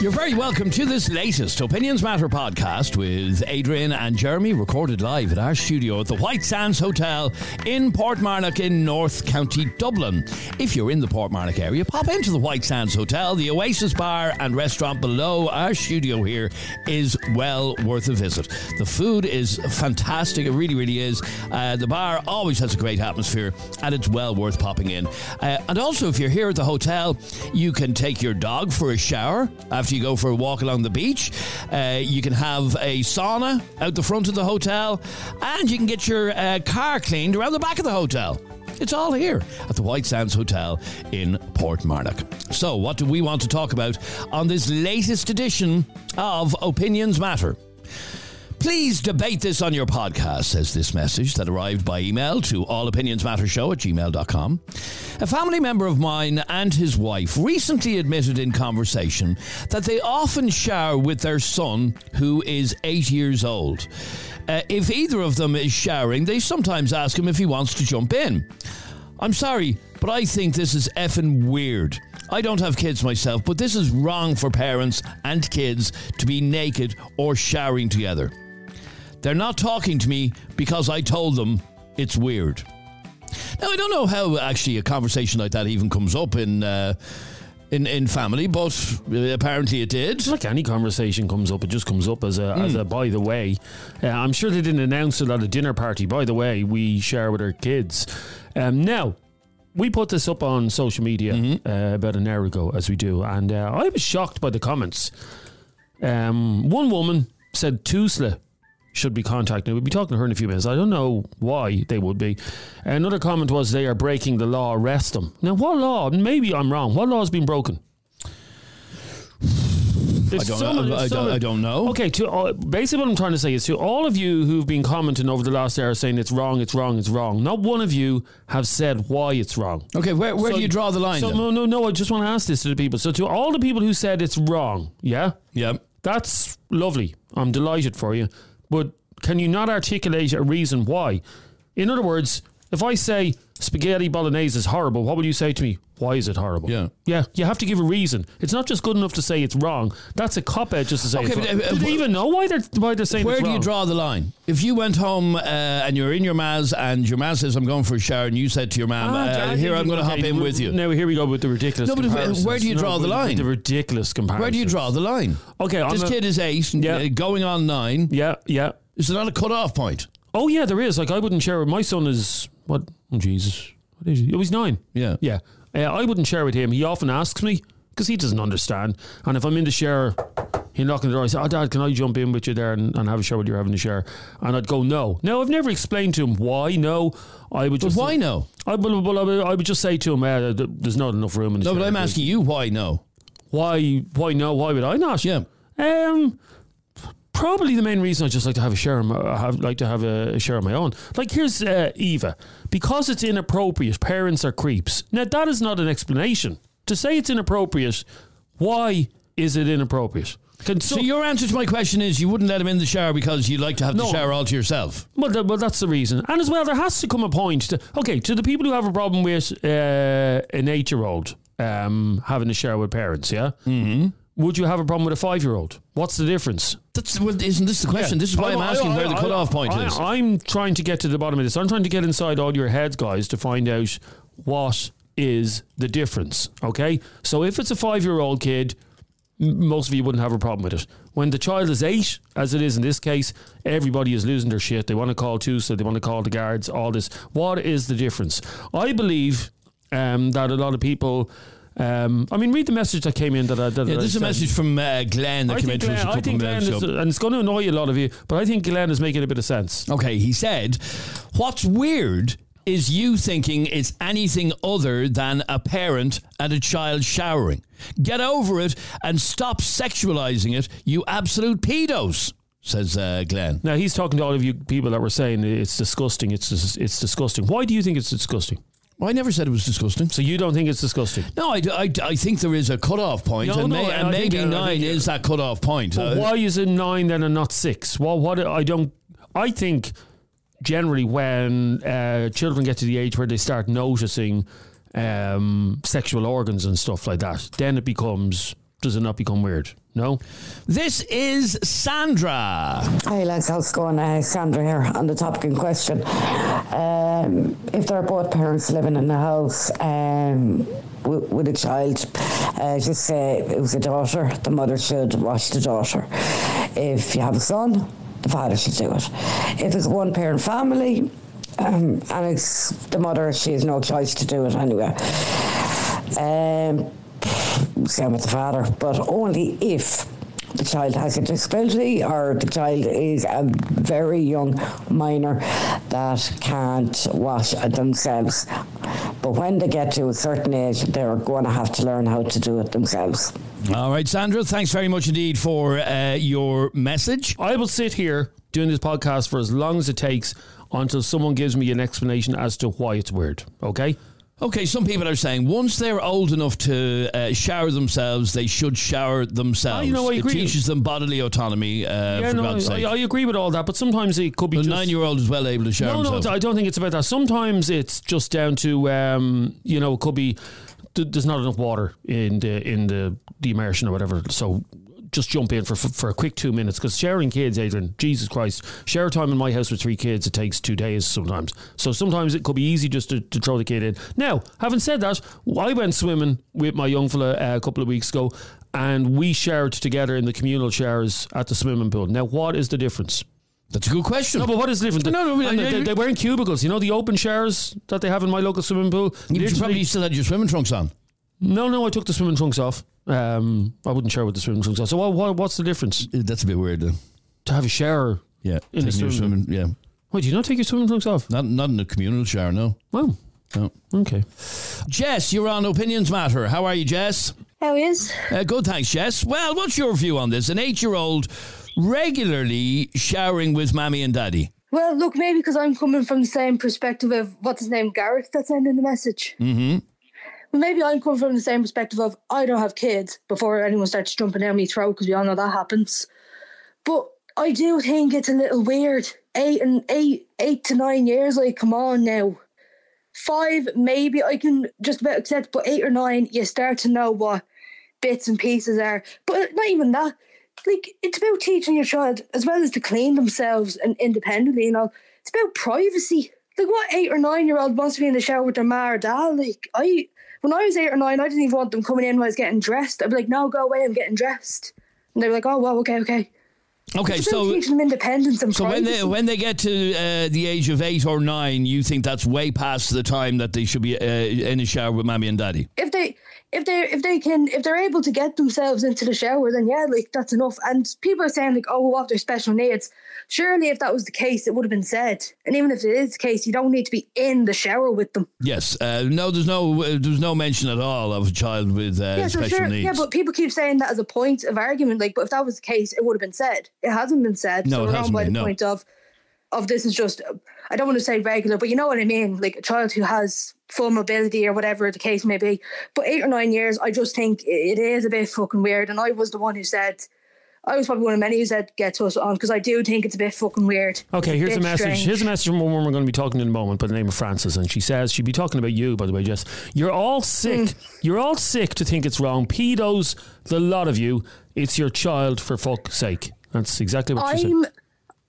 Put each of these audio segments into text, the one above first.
You're very welcome to this latest Opinions Matter podcast with Adrian and Jeremy, recorded live at our studio at the White Sands Hotel in Portmarnock in North County Dublin. If you're in the Portmarnock area, pop into the White Sands Hotel. The Oasis Bar and restaurant below our studio here is well worth a visit. The food is fantastic, it really, really is. Uh, the bar always has a great atmosphere and it's well worth popping in. Uh, and also, if you're here at the hotel, you can take your dog for a shower after after you go for a walk along the beach. Uh, you can have a sauna out the front of the hotel, and you can get your uh, car cleaned around the back of the hotel. It's all here at the White Sands Hotel in Portmarnock. So, what do we want to talk about on this latest edition of Opinions Matter? Please debate this on your podcast, says this message that arrived by email to allopinionsmattershow at gmail.com. A family member of mine and his wife recently admitted in conversation that they often shower with their son, who is eight years old. Uh, if either of them is showering, they sometimes ask him if he wants to jump in. I'm sorry, but I think this is effing weird. I don't have kids myself, but this is wrong for parents and kids to be naked or showering together. They're not talking to me because I told them it's weird. Now, I don't know how actually a conversation like that even comes up in. Uh, in, in family, but apparently it did. Like any conversation comes up, it just comes up as a mm. as a by the way. Uh, I'm sure they didn't announce it at a dinner party. By the way, we share with our kids. Um, now, we put this up on social media mm-hmm. uh, about an hour ago, as we do, and uh, I was shocked by the comments. Um, one woman said Tusla should be contacting. We'll be talking to her in a few minutes. I don't know why they would be. Another comment was they are breaking the law. Arrest them. Now, what law? Maybe I'm wrong. What law has been broken? I don't, know, I, don't, I don't know. Okay, to uh, basically what I'm trying to say is to all of you who've been commenting over the last hour saying it's wrong, it's wrong, it's wrong. Not one of you have said why it's wrong. Okay, where, where so, do you draw the line? So, no, no, no. I just want to ask this to the people. So to all the people who said it's wrong, yeah, yeah, that's lovely. I'm delighted for you. But can you not articulate a reason why? In other words, if I say spaghetti bolognese is horrible, what would you say to me? Why is it horrible? Yeah. Yeah, you have to give a reason. It's not just good enough to say it's wrong. That's a cop out just to say okay, it's wrong. Uh, do they even know why they're, why they're saying Where do you draw the line? If you went home uh, and you're in your Maz and your Maz says, I'm going for a shower, and you said to your mom, ah, uh, Here, I'm going to hop in with you. Now, here we go with the ridiculous No, but if, where do you draw no, the line? The ridiculous comparison. Where do you draw the line? Okay, This a, kid is eight, yeah. Uh, going on nine. Yeah, yeah. Is there not a cut off point? Oh yeah, there is. Like I wouldn't share with my son is what? Oh Jesus, what is he? Oh, he's nine. Yeah, yeah. Uh, I wouldn't share with him. He often asks me because he doesn't understand. And if I'm in the shower, he'll knock on the door. I say, "Oh, Dad, can I jump in with you there and, and have a shower with you having a shower?" And I'd go, "No." no." I've never explained to him why. No, I would just. But why no? I, well, I, would, I would just say to him, uh, "There's not enough room in the no." Shower. but I'm asking you why no. Why? Why no? Why would I not? Yeah. Um probably the main reason I just like to have a share. I have like to have a, a share of my own. Like here's uh, Eva, because it's inappropriate. Parents are creeps. Now that is not an explanation to say it's inappropriate. Why is it inappropriate? Can, so, so, your answer to my question is you wouldn't let him in the shower because you'd like to have no, the shower all to yourself. Well, th- well, that's the reason. And as well, there has to come a point. To, okay, to the people who have a problem with uh, an eight-year-old um, having a shower with parents, yeah. Mm-hmm would you have a problem with a five year old? What's the difference? That's well, isn't this the question? Yeah. This is why I, am asking I, I, where the cutoff point I, is. I'm trying to get to the bottom of this. I'm trying to get inside all your heads, guys, to find out what is the difference. Okay, so if it's a five year old kid, most of you wouldn't have a problem with it. When the child is eight, as it is in this case, everybody is losing their shit. They want to call two, so they want to call the guards. All this. What is the difference? I believe um, that a lot of people um, I mean, read the message that came in. That, I, that yeah, this is a message from uh, Glenn that I came in Glenn, I think Glenn is, and it's going to annoy a lot of you, but I think Glenn is making a bit of sense. Okay, he said, "What's weird." Is you thinking it's anything other than a parent and a child showering? Get over it and stop sexualizing it, you absolute pedos says uh, Glenn. Now he's talking to all of you people that were saying it's disgusting. It's it's disgusting. Why do you think it's disgusting? I never said it was disgusting. So you don't think it's disgusting? No, I, I, I think there is a cut-off point, No, and, no, may, and and I think- maybe and I nine is that cut-off point. But Uh, why is it nine then and not six? Well, what I don't. I think generally when uh, children get to the age where they start noticing um, sexual organs and stuff like that, then it becomes. Does it not become weird? No. This is Sandra. Hi, lads. How's it going? Uh, Sandra here on the topic in question. Um, if there are both parents living in the house um, with, with a child, uh, just say it was a daughter, the mother should watch the daughter. If you have a son, the father should do it. If it's one parent family, um, and it's the mother, she has no choice to do it anyway. Um, same with the father, but only if the child has a disability or the child is a very young minor that can't wash themselves. But when they get to a certain age, they're going to have to learn how to do it themselves. All right, Sandra, thanks very much indeed for uh, your message. I will sit here doing this podcast for as long as it takes until someone gives me an explanation as to why it's weird. Okay. Okay, some people are saying once they're old enough to uh, shower themselves, they should shower themselves. Oh, you know, I it agree. teaches them bodily autonomy, uh, Yeah, for no, God's I, sake. I agree with all that, but sometimes it could be the just nine-year-old is well able to shower No, no. I don't think it's about that. Sometimes it's just down to um, you know, it could be th- there's not enough water in the in the, the immersion or whatever. So just jump in for for, for a quick two minutes because sharing kids, Adrian, Jesus Christ, share time in my house with three kids. It takes two days sometimes. So sometimes it could be easy just to, to throw the kid in. Now, having said that, I went swimming with my young fella uh, a couple of weeks ago. And we shared together in the communal showers at the swimming pool. Now, what is the difference? That's a good question. No, but what is different? No, no, And yeah, they, they wearing cubicles. You know the open showers that they have in my local swimming pool. you probably still had your swimming trunks on. no, no. I took the swimming trunks off. Um, I wouldn't shower with the swimming trunks off. So what, what, what's the difference That's a bit weird. Then. to have a shower? Yeah, In the taking your swimming swimming. Yeah, Wait, do you not take your swimming trunks off? not not in a communal shower. No. Oh, No. okay. Jess, you're on Opinions Matter. How are you, Jess? How is? Uh, good, thanks, Jess. Well, what's your view on this? An eight-year-old regularly showering with mammy and daddy. Well, look, maybe because I'm coming from the same perspective of what's his name, Gareth, that's sending the message. Mm-hmm. Maybe I'm coming from the same perspective of I don't have kids before anyone starts jumping down my throat because we all know that happens. But I do think it's a little weird. Eight and eight, eight to nine years, like, come on now. Five, maybe I can just about accept, but eight or nine, you start to know what bits and pieces are. But not even that. Like, it's about teaching your child as well as to clean themselves and independently, you know. It's about privacy. Like, what eight or nine year old wants to be in the shower with their ma or dad? Like, I, when I was eight or nine, I didn't even want them coming in when I was getting dressed. I'd be like, no, go away, I'm getting dressed. And they were like, oh, well, okay, okay. Okay, so teaching them independence and so when they when they get to uh, the age of eight or nine, you think that's way past the time that they should be uh, in a shower with mommy and daddy. if they if they if they can if they're able to get themselves into the shower then yeah like that's enough and people are saying like oh what they're special needs surely if that was the case it would have been said and even if it is the case you don't need to be in the shower with them Yes. Uh, no, there's no uh, there's no mention at all of a child with uh, yeah special sure needs. yeah but people keep saying that as a point of argument like but if that was the case it would have been said it hasn't been said No, so it hasn't by been, the no. point of of this is just I don't want to say regular, but you know what I mean, like a child who has full mobility or whatever the case may be. But eight or nine years, I just think it is a bit fucking weird. And I was the one who said, I was probably one of many who said get us on because I do think it's a bit fucking weird. Okay, here's a bit message. strange. Here's a message from a woman we're going to be talking to in a moment by the name of Frances, and she says she'd be talking about you, by the way, Jess. You're all sick. Hmm. You're all sick to think it's wrong. Pedos, the lot of you. It's your child, for fuck's sake. That's exactly what she said. I'm,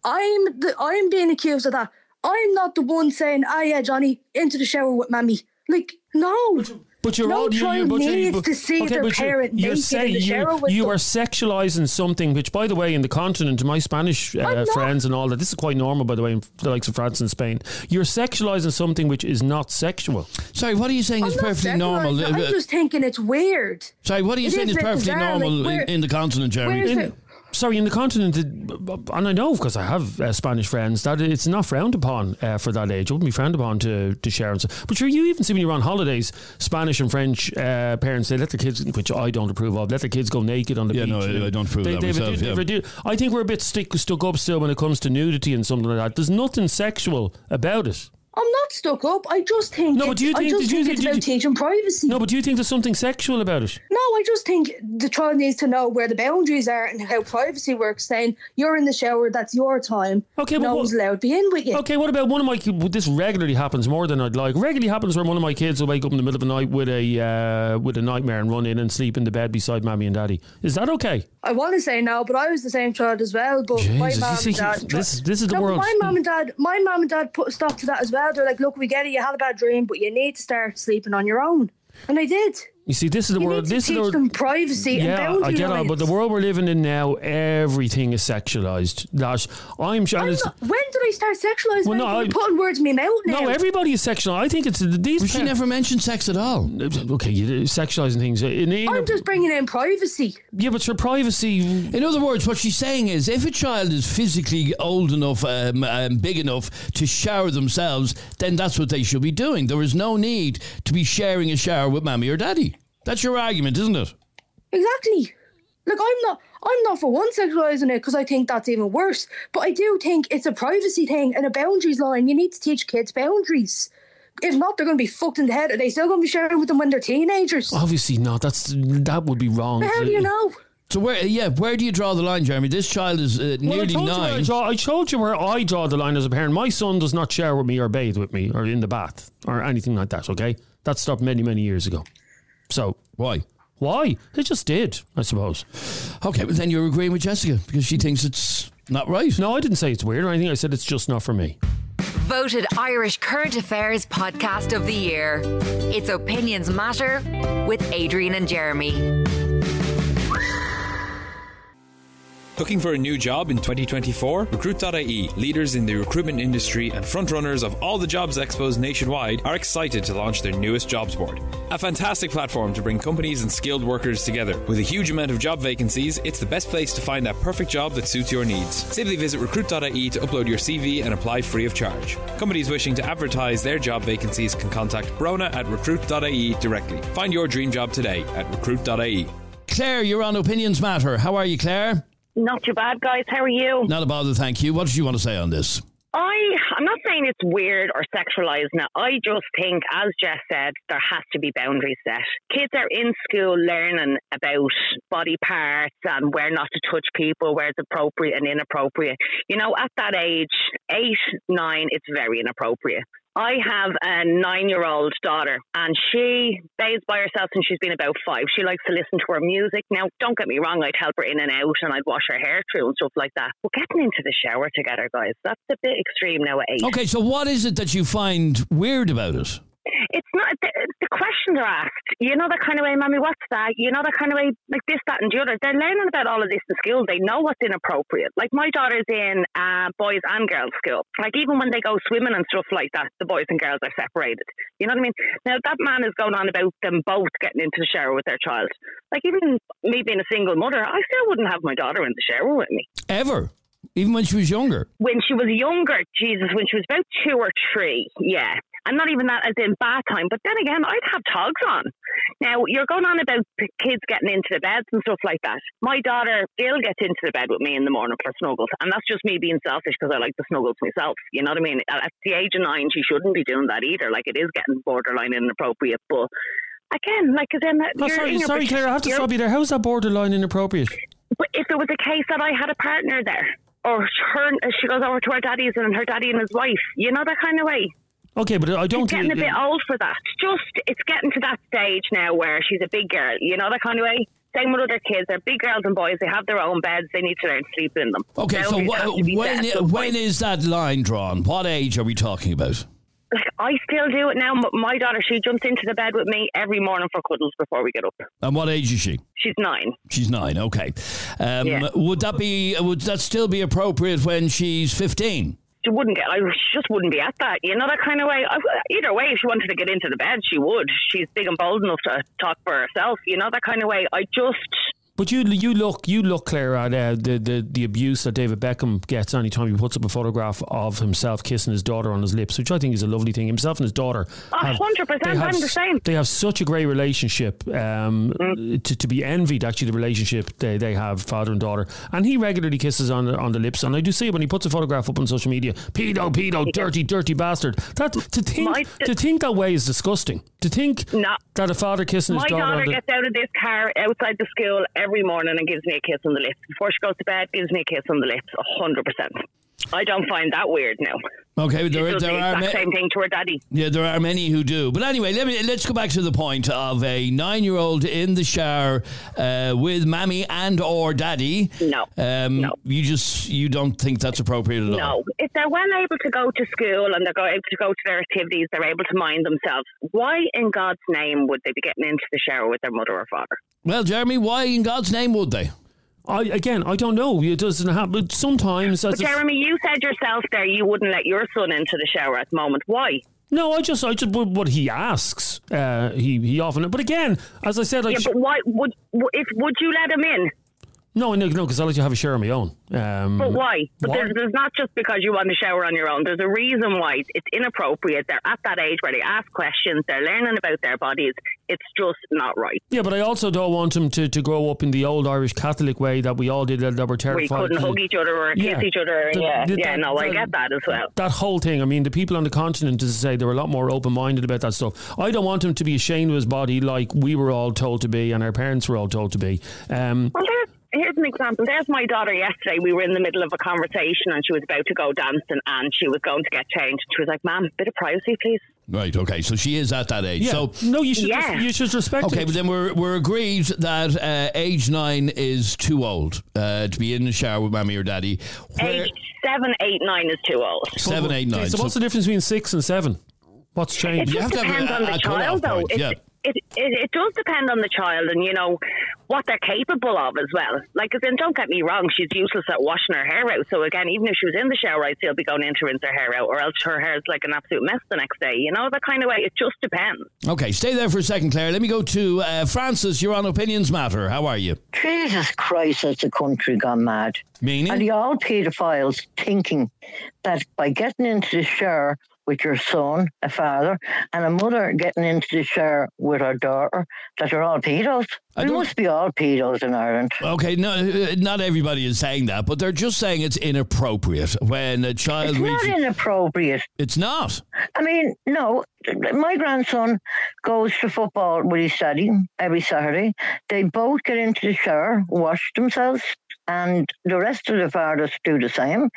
I'm the, I'm being accused of that. I'm not the one saying, "Ah, yeah, Johnny, into the shower with mammy." Like, no. But you're no all you, you, child but you- needs but- to see okay, their but you're- parent you're, naked saying in the shower you, with you them. are sexualizing something, which, by the way, in the continent, my Spanish uh, friends and all that, this is quite normal, by the way, in the likes of France and Spain. You're sexualizing something which is not sexual. Sorry, what are you saying I'm is not perfectly normal? I'm just thinking it's weird. Sorry, what are you It saying is is a bit perfectly bizarre, like, normal where- in, in the continent, Jeremy? Where's In- it? sorry, in the continent, and I know because I have uh, Spanish friends that it's not frowned upon uh, for that age. It wouldn't be frowned upon to to share. And so, but sure, you even see when you're on holidays, Spanish and French uh, parents they let their kids, which I don't approve of, let their kids go naked on the Yeah, beach. no, I- I don't approve they, that they myself, do- yeah. do- I think we're a bit stick, stuck up still when it comes to nudity and something like that. There's nothing sexual about it. I'm not stuck up. I just think. No, but do you I think- just did you think think- it's about you- teaching privacy. No, but do you think there's something sexual about it? No, I just think the child needs to know where the boundaries are and how privacy works. Saying you're in the shower, that's your time. Okay, but no what- one's allowed to be in with you. Okay, what about one of my? This regularly happens more than I'd like. Regularly happens where one of my kids will wake up in the middle of the night with a uh, with a nightmare and run in and sleep in the bed beside mommy and daddy. Is that okay? I want to say no, but I was the same child as well. But my Jesus, you mom see, and dad. this- this is the no, world. My mom and dad, my mom and dad put a stop to that as well. They're like, "Look, we get it. You had a bad dream, but you need to start sleeping on your own." And I did. You see, this is the You world. need to This is teach the them privacy Yeah, boundary I get on, but the world we're living in now, everything is sexualized. That I'm sure. I'm not- when did I start sexualizing? Well, no. I- You're putting words in my mouth now. no, everybody is sexual. I think it's these. But she pa- never mentioned sex at all. Okay, you sexualizing things. In, in I'm just bringing in privacy. yeah, but for privacy, In other words, what she's saying is if a child is physically old enough, um, um, big enough to shower themselves, then that's what they should be doing. There is no need to be sharing a shower with mommy or daddy. That's your argument, isn't it? Exactly. Like I'm not, I'm not for one sexualizing it because I think that's even worse. But I do think it's a privacy thing and a boundaries line. You need to teach kids boundaries. If not, they're going to be fucked in the head. Are they still going to be sharing with them when they're teenagers? obviously not. That's that would be wrong. How do you know? So where, yeah, where do you draw the line, Jeremy? This child is uh, Well, I nearly told, you I, nine. draw, I told you where I draw the line as a parent. My son does not shower with me or bathe with me or in the bath or anything like that. Okay, that stopped many many years ago. So Why? why? They just did, I suppose. Okay, but then you're agreeing with Jessica because she thinks it's not right. No, I didn't say it's weird or anything. I said it's just not for me. Voted Irish Current Affairs Podcast of the Year. It's Opinions Matter with Adrian and Jeremy. Looking for a new job in 2024? Recruit.ie, leaders in the recruitment industry and frontrunners of all the jobs expos nationwide, are excited to launch their newest jobs board. A fantastic platform to bring companies and skilled workers together. With a huge amount of job vacancies, it's the best place to find that perfect job that suits your needs. Simply visit recruit.ie to upload your CV and apply free of charge. Companies wishing to advertise their job vacancies can contact Brona at recruit.ie directly. Find your dream job today at recruit.ie. Claire, you're on Opinions Matter. How are you, Claire? Not too bad, guys. How are you? Not a bother, thank you. What did you want to say on this? I I'm not saying it's weird or sexualized now. I just think, as Jess said, there has to be boundaries set. Kids are in school learning about body parts and where not to touch people, where it's appropriate and inappropriate. You know, at that age, eight, nine, it's very inappropriate. I have a nine year old daughter and she bathes by herself since she's been about five. She likes to listen to her music. Now, don't get me wrong, I'd help her in and out and I'd wash her hair through and stuff like that. But getting into the shower together, guys, that's a bit extreme now at eight. Okay, so what is it that you find weird about it? It's not the, the questions are asked. You know that kind of way, mommy. What's that? You know that kind of way, like this, that, and the other. They're learning about all of this in school. They know what's inappropriate. Like my daughter's in uh, boys and girls school. Like even when they go swimming and stuff like that, the boys and girls are separated. You know what I mean? Now that man is going on about them both getting into the shower with their child. Like even me being a single mother, I still wouldn't have my daughter in the shower with me. Ever? Even when she was younger? when she was younger, Jesus, when she was about two or three, yeah. And not even that as in bath time, but then again, I'd have togs on. Now, you're going on about kids getting into the beds and stuff like that. My daughter still gets into the bed with me in the morning for snuggles, and that's just me being selfish because I like the snuggles myself. You know what I mean? At the age of nine, she shouldn't be doing that either. Like, it is getting borderline inappropriate, but again, like, as in, uh, Oh, you're sorry, in your sorry, Claire. I have to stop you there. How's that borderline inappropriate? but if it was a case that I had a partner there, or her, she goes over to her daddy's and her daddy and his wife, you know that kind of way. Okay, but I don't. She's getting a bit old for that. Just it's getting to that stage now where she's a big girl, you know that kind of way. Same with other kids. They're big girls and boys. They have their own beds. They need to learn to sleep in them. Okay, so wh- have to be when set at some when is that line drawn? What age are we talking about? like I still do it now. My daughter, she jumps into the bed with me every morning for cuddles before we get up. And what age is she? She's nine. She's nine. Okay. Um, Yeah. Would that be? Would that still be appropriate when she's fifteen? She wouldn't get. I just wouldn't be at that. You know that kind of way. Either way, if she wanted to get into the bed, she would. She's big and bold enough to talk for herself. You know that kind of way. I just But you you look you look Claire at uh, the, the the abuse that David Beckham gets anytime he puts up a photograph of himself kissing his daughter on his lips, which I think is a lovely thing. Himself and his daughter, A hundred percent, I'm the same. They have such a great relationship. Um, Mm. to, to be envied, actually, the relationship they, they have, father and daughter. And he regularly kisses on the, on the lips. And I do see it when he puts a photograph up on social media. Pedo, pedo, dirty, dirty bastard. That to think My- to think that way is disgusting. To think No. that a father kissing his My daughter. daughter the, gets out of this car outside the school every morning and gives me a kiss on the lips. Before she goes to bed, gives me a kiss on the lips. A hundred percent. I don't find that weird now. Okay, there, there the are ma- same thing to her daddy. Yeah, there are many who do. But anyway, let me let's go back to the point of a nine-year-old in the shower uh, with mammy and or daddy. No. um, No. You just you don't think that's appropriate at all. No, if they're well able to go to school and they're able to go to their activities, they're able to mind themselves. Why, in God's name, would they be getting into the shower with their mother or father? Well, Jeremy, why in God's name would they? I, again, I don't know. It doesn't happen. But sometimes, as But Jeremy, you said yourself there you wouldn't let your son into the shower at the moment. Why? no, I just, I just what he asks. Uh, he he often. But again, as I said, I Yeah, sh- but why would if would you let him in? No, no, no, because I let you have a shower on my own. Um, But why? But Why? there's, there's not just because you want to shower on your own. There's a reason why it's inappropriate. They're at that age where they ask questions. They're learning about their bodies. It's just not right. Yeah, but I also don't want him to, to grow up in the old Irish Catholic way that we all did that were We terrified. couldn't to- hug each other or kiss each other. The- yeah, the- yeah. that- No, I that- get that as well. that whole thing. I mean, the people on the continent, as I say, they were a lot more open minded about that stuff. I don't want him to be ashamed of his body like we were all told to be and our parents were all told to be. Um, Well, here's an example. There's my daughter yesterday. We were in the middle of a conversation and she was about to go dancing and she was going to get changed. She was like, Ma'am, bit of privacy, please. Right. Okay. So she is at that age. yeah. So no, you should Yeah. you should respect Okay, it. but then we're we're agreed that uh, age nine is too old uh, to be in the shower with mommy or daddy. Where, Age seven, eight, nine is too old. Seven, eight, nine. Okay, nine. so, So- what's the difference between six and seven? What's It changed? You just have to have depends a- on the cut-off child, though. point, It, yeah. It, it, it does depend on the child and, you know, what they're capable of as well. Like, as in, don't get me wrong, she's useless at washing her hair out. So, again, even if she was in the shower, I'd still be going in to rinse her hair out, or else her hair's like an absolute mess the next day. You know, that kind of way. It just depends. okay, stay there for a second, Claire. Let me go to uh, Frances. You're on Opinions Matter. How are you? Jesus Christ, has the country gone mad? Meaning? And the all paedophiles thinking that by getting into the shower with your son, a father, and a mother getting into the shower with her daughter, that they're all pedos. I There must be all pedos in Ireland. Okay, no, uh, not everybody is saying that, but they're just saying it's inappropriate when a child It's not inappropriate. It's not. I mean, no, my grandson goes to football with his daddy every Saturday. They both get into the shower, wash themselves, and the rest of the fathers do the same.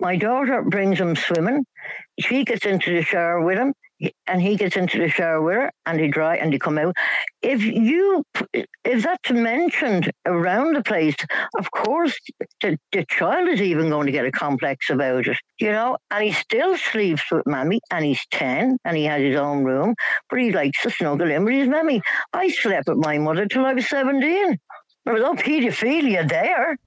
My daughter brings him swimming. She gets into the shower with him, and he gets into the shower with her, and they dry and they come out. If you, if that's mentioned around the place, of course the, the child is even going to get a complex about it, you know. And he still sleeps with mammy, and he's ten, and he has his own room, but he likes to snuggle in with his mammy. I slept with my mother till I was seventeen. There was no paedophilia there.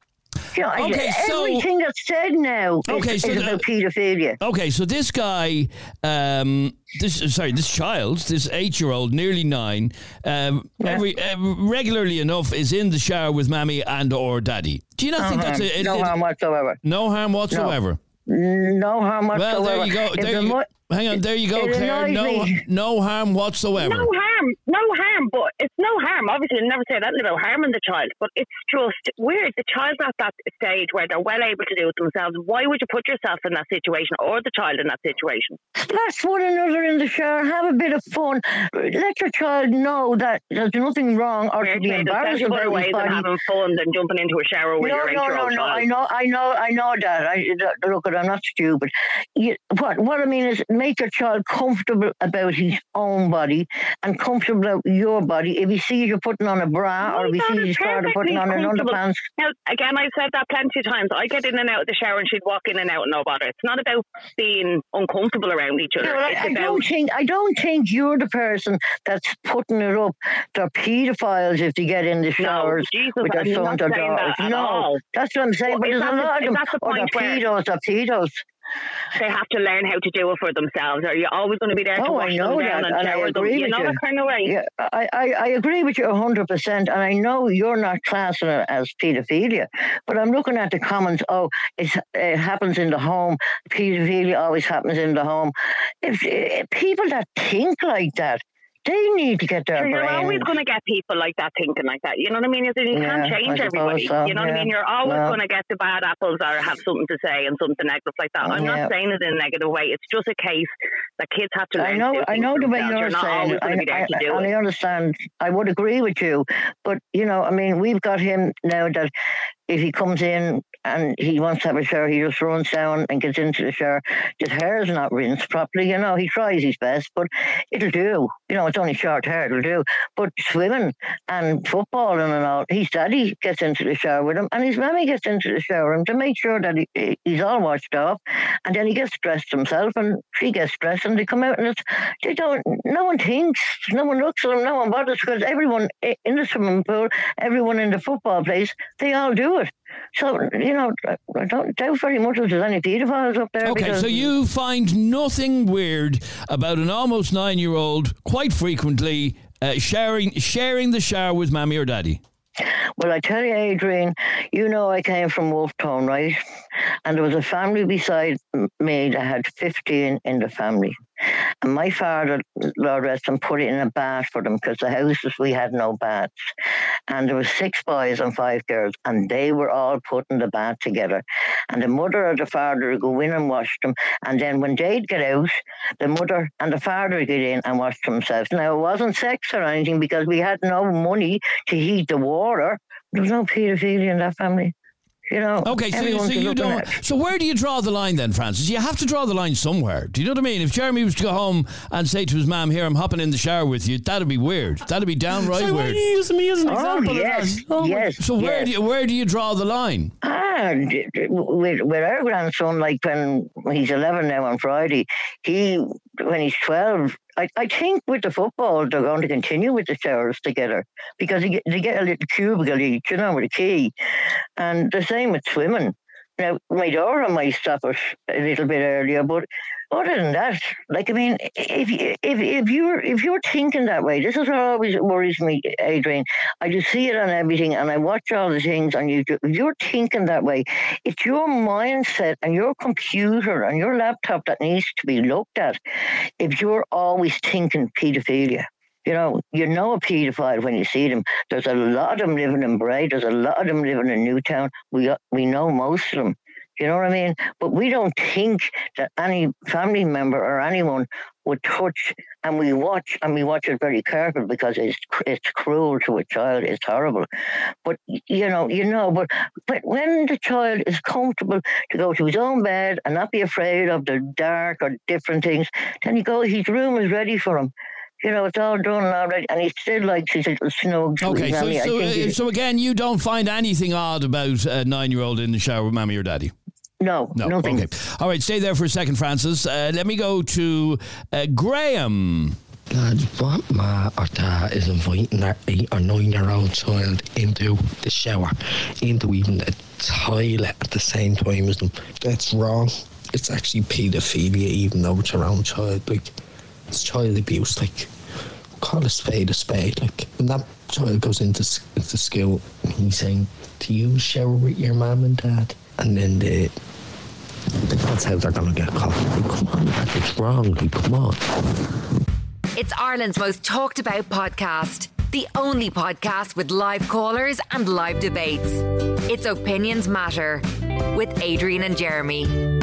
You know, Okay, so- everything that's said now Okay, is, so is the- about paedophilia. Okay, so this guy, um, this sorry, this child, this eight-year-old, nearly nine, um, every uh, regularly enough is in the shower with mammy and or daddy. Do you not think that's a, it- no it- harm whatsoever. no harm whatsoever? No harm whatsoever. Well, there you go. There you, mo- hang on, there you go, Claire. No, me. no harm whatsoever. No harm, no harm, but it's no harm. Obviously, I never say anything about harming the child, but it's just weird. The child's at that stage where they're well able to do it themselves. Why would you put yourself in that situation or the child in that situation? splash one another in the shower, have a bit of fun. Let your child know that there's nothing wrong or to be embarrassed about ways body. having fun than jumping into a shower with No, your no, no, no. I know, I know, I know that. I look, I'm not stupid. You, what what I mean is, make your child comfortable about his own body and comfortable about your body. If he sees you putting on a bra or if he My sees daughter's his putting on an underpants, Now, again, I've said that plenty of times. I get in and out of the shower and she'd walk in and out and no bother. It's not about being uncomfortable around each other. It's I, I don't think I don't think you're the person that's putting it up. They're paedophiles if they get in the showers Jesus, with their sons or daughters. no, that's what I'm saying. But is there's a lot of them. the Oh, they're pedos. They're pedos. They have to learn how to do it for themselves. Are you always going to be there to Oh, wash I know them down that, and and I shower them? agree You know you. that kind of way. Yeah, I, I, I agree with you 100%. And I know you're not classing it as paedophilia, but I'm looking at the comments. Oh, it's, it happens in the home. Paedophilia always happens in the home. If, if people that think like that, they need to get their Sure, you're always going to get people like that thinking like that. You know what I mean? You can't Yeah, change everybody. so, You know what I mean? You're always No. going to get the bad apples or have something to say and something negative like that. Oh, I'm Yeah. not saying it in a negative way. It's just a case that kids have to learn. I know, I know the way you're, not saying always going to be there I, to do I, it. I understand. I would agree with you, but you know, I mean, we've got him now that if he comes in and he wants to have a shower, he just runs down and gets into the shower. His hair is not rinsed properly. You know, he tries his best, but it'll do. You know, it's only short hair, it'll do. But swimming and footballing and all, his daddy gets into the shower with him, and his mammy gets into the shower with him to make sure that he, he's all washed off. And then he gets dressed himself, and she gets dressed, and they come out, and it's, they don't. No one thinks, no one looks at them, no one bothers because everyone in the swimming pool, everyone in the football place, they all do it. So you know, I- don't doubt very much if there's any paedophiles up there. Okay, so you find nothing weird about an almost nine year old quite frequently uh, sharing sharing the shower with mammy or daddy. Well, I tell you, Adrian, you know I came from Wolf Wolftown, right? And there was a family beside me that had 15 in the family. And my father, Lord rest him, put it in a bath for them because the houses, we had no baths. And there was six boys and five girls, and they were all put in the bath together. And the mother or the father would go in and wash them. And then when they'd get out, the mother and the father would get in and wash themselves. Now, it wasn't sex or anything because we had no money to heat the water. There was no paedophilia in that family. You know, Okay, so, so you don't. So where do you draw the line then, Frances? You have to draw the line somewhere. Do you know what I mean? If Jeremy was to go home and say to his mom, "Here, I'm hopping in the shower with you," that'd be weird. That'd be downright Sorry, why are weird. you using me as an Oh, example yes, of that? Oh, my- yes. So where do you, where do you draw the line? Ah, d- d- with, with our grandson, like when he's 11 now on Friday, he, when he's 12, I, I think with the football, they're going to continue with the showers together because they get, they get a little cubicle each, you know, with a key. And the same with swimming. Now, my daughter might stop it a little bit earlier, but other than that, like I mean, if if if you're if you're thinking that way, this is what always worries me, Adrian. I just see it on everything, and I watch all the things, on YouTube. if you're thinking that way, it's your mindset and your computer and your laptop that needs to be looked at. If you're always thinking paedophilia. You know, you know a paedophile when you see them. There's a lot of them living in Bray. There's a lot of them living in Newtown. We we know most of them. You know what I mean? But we don't think that any family member or anyone would touch, and we watch, and we watch it very careful because it's it's cruel to a child. It's horrible. But you know, you know, but but when the child is comfortable to go to his own bed and not be afraid of the dark or different things, then he goes. His room is ready for him. You know, it's all done already, and he still likes his little with Okay, so so, uh, so again, you don't find anything odd about a nine year old in the shower with mammy or daddy. No, No, nothing. okay. All right, stay there for a second, Frances. Uh, let me go to uh, Graham. Lads, what ma or dad is inviting their eight or nine year old child into the shower, into even the toilet at the same time as them? That's wrong. It's actually paedophilia, even though it's your own child. Like, it's child abuse. Like, call a spade a spade. Like, when that child goes into, s- into school, he's saying, Do you shower with your mum and dad? And then the that's how they're gonna get caught. Come on, it's wrong. Come on. It's Ireland's most talked about podcast. The only podcast with live callers and live debates. It's Opinions Matter with Adrian and Jeremy.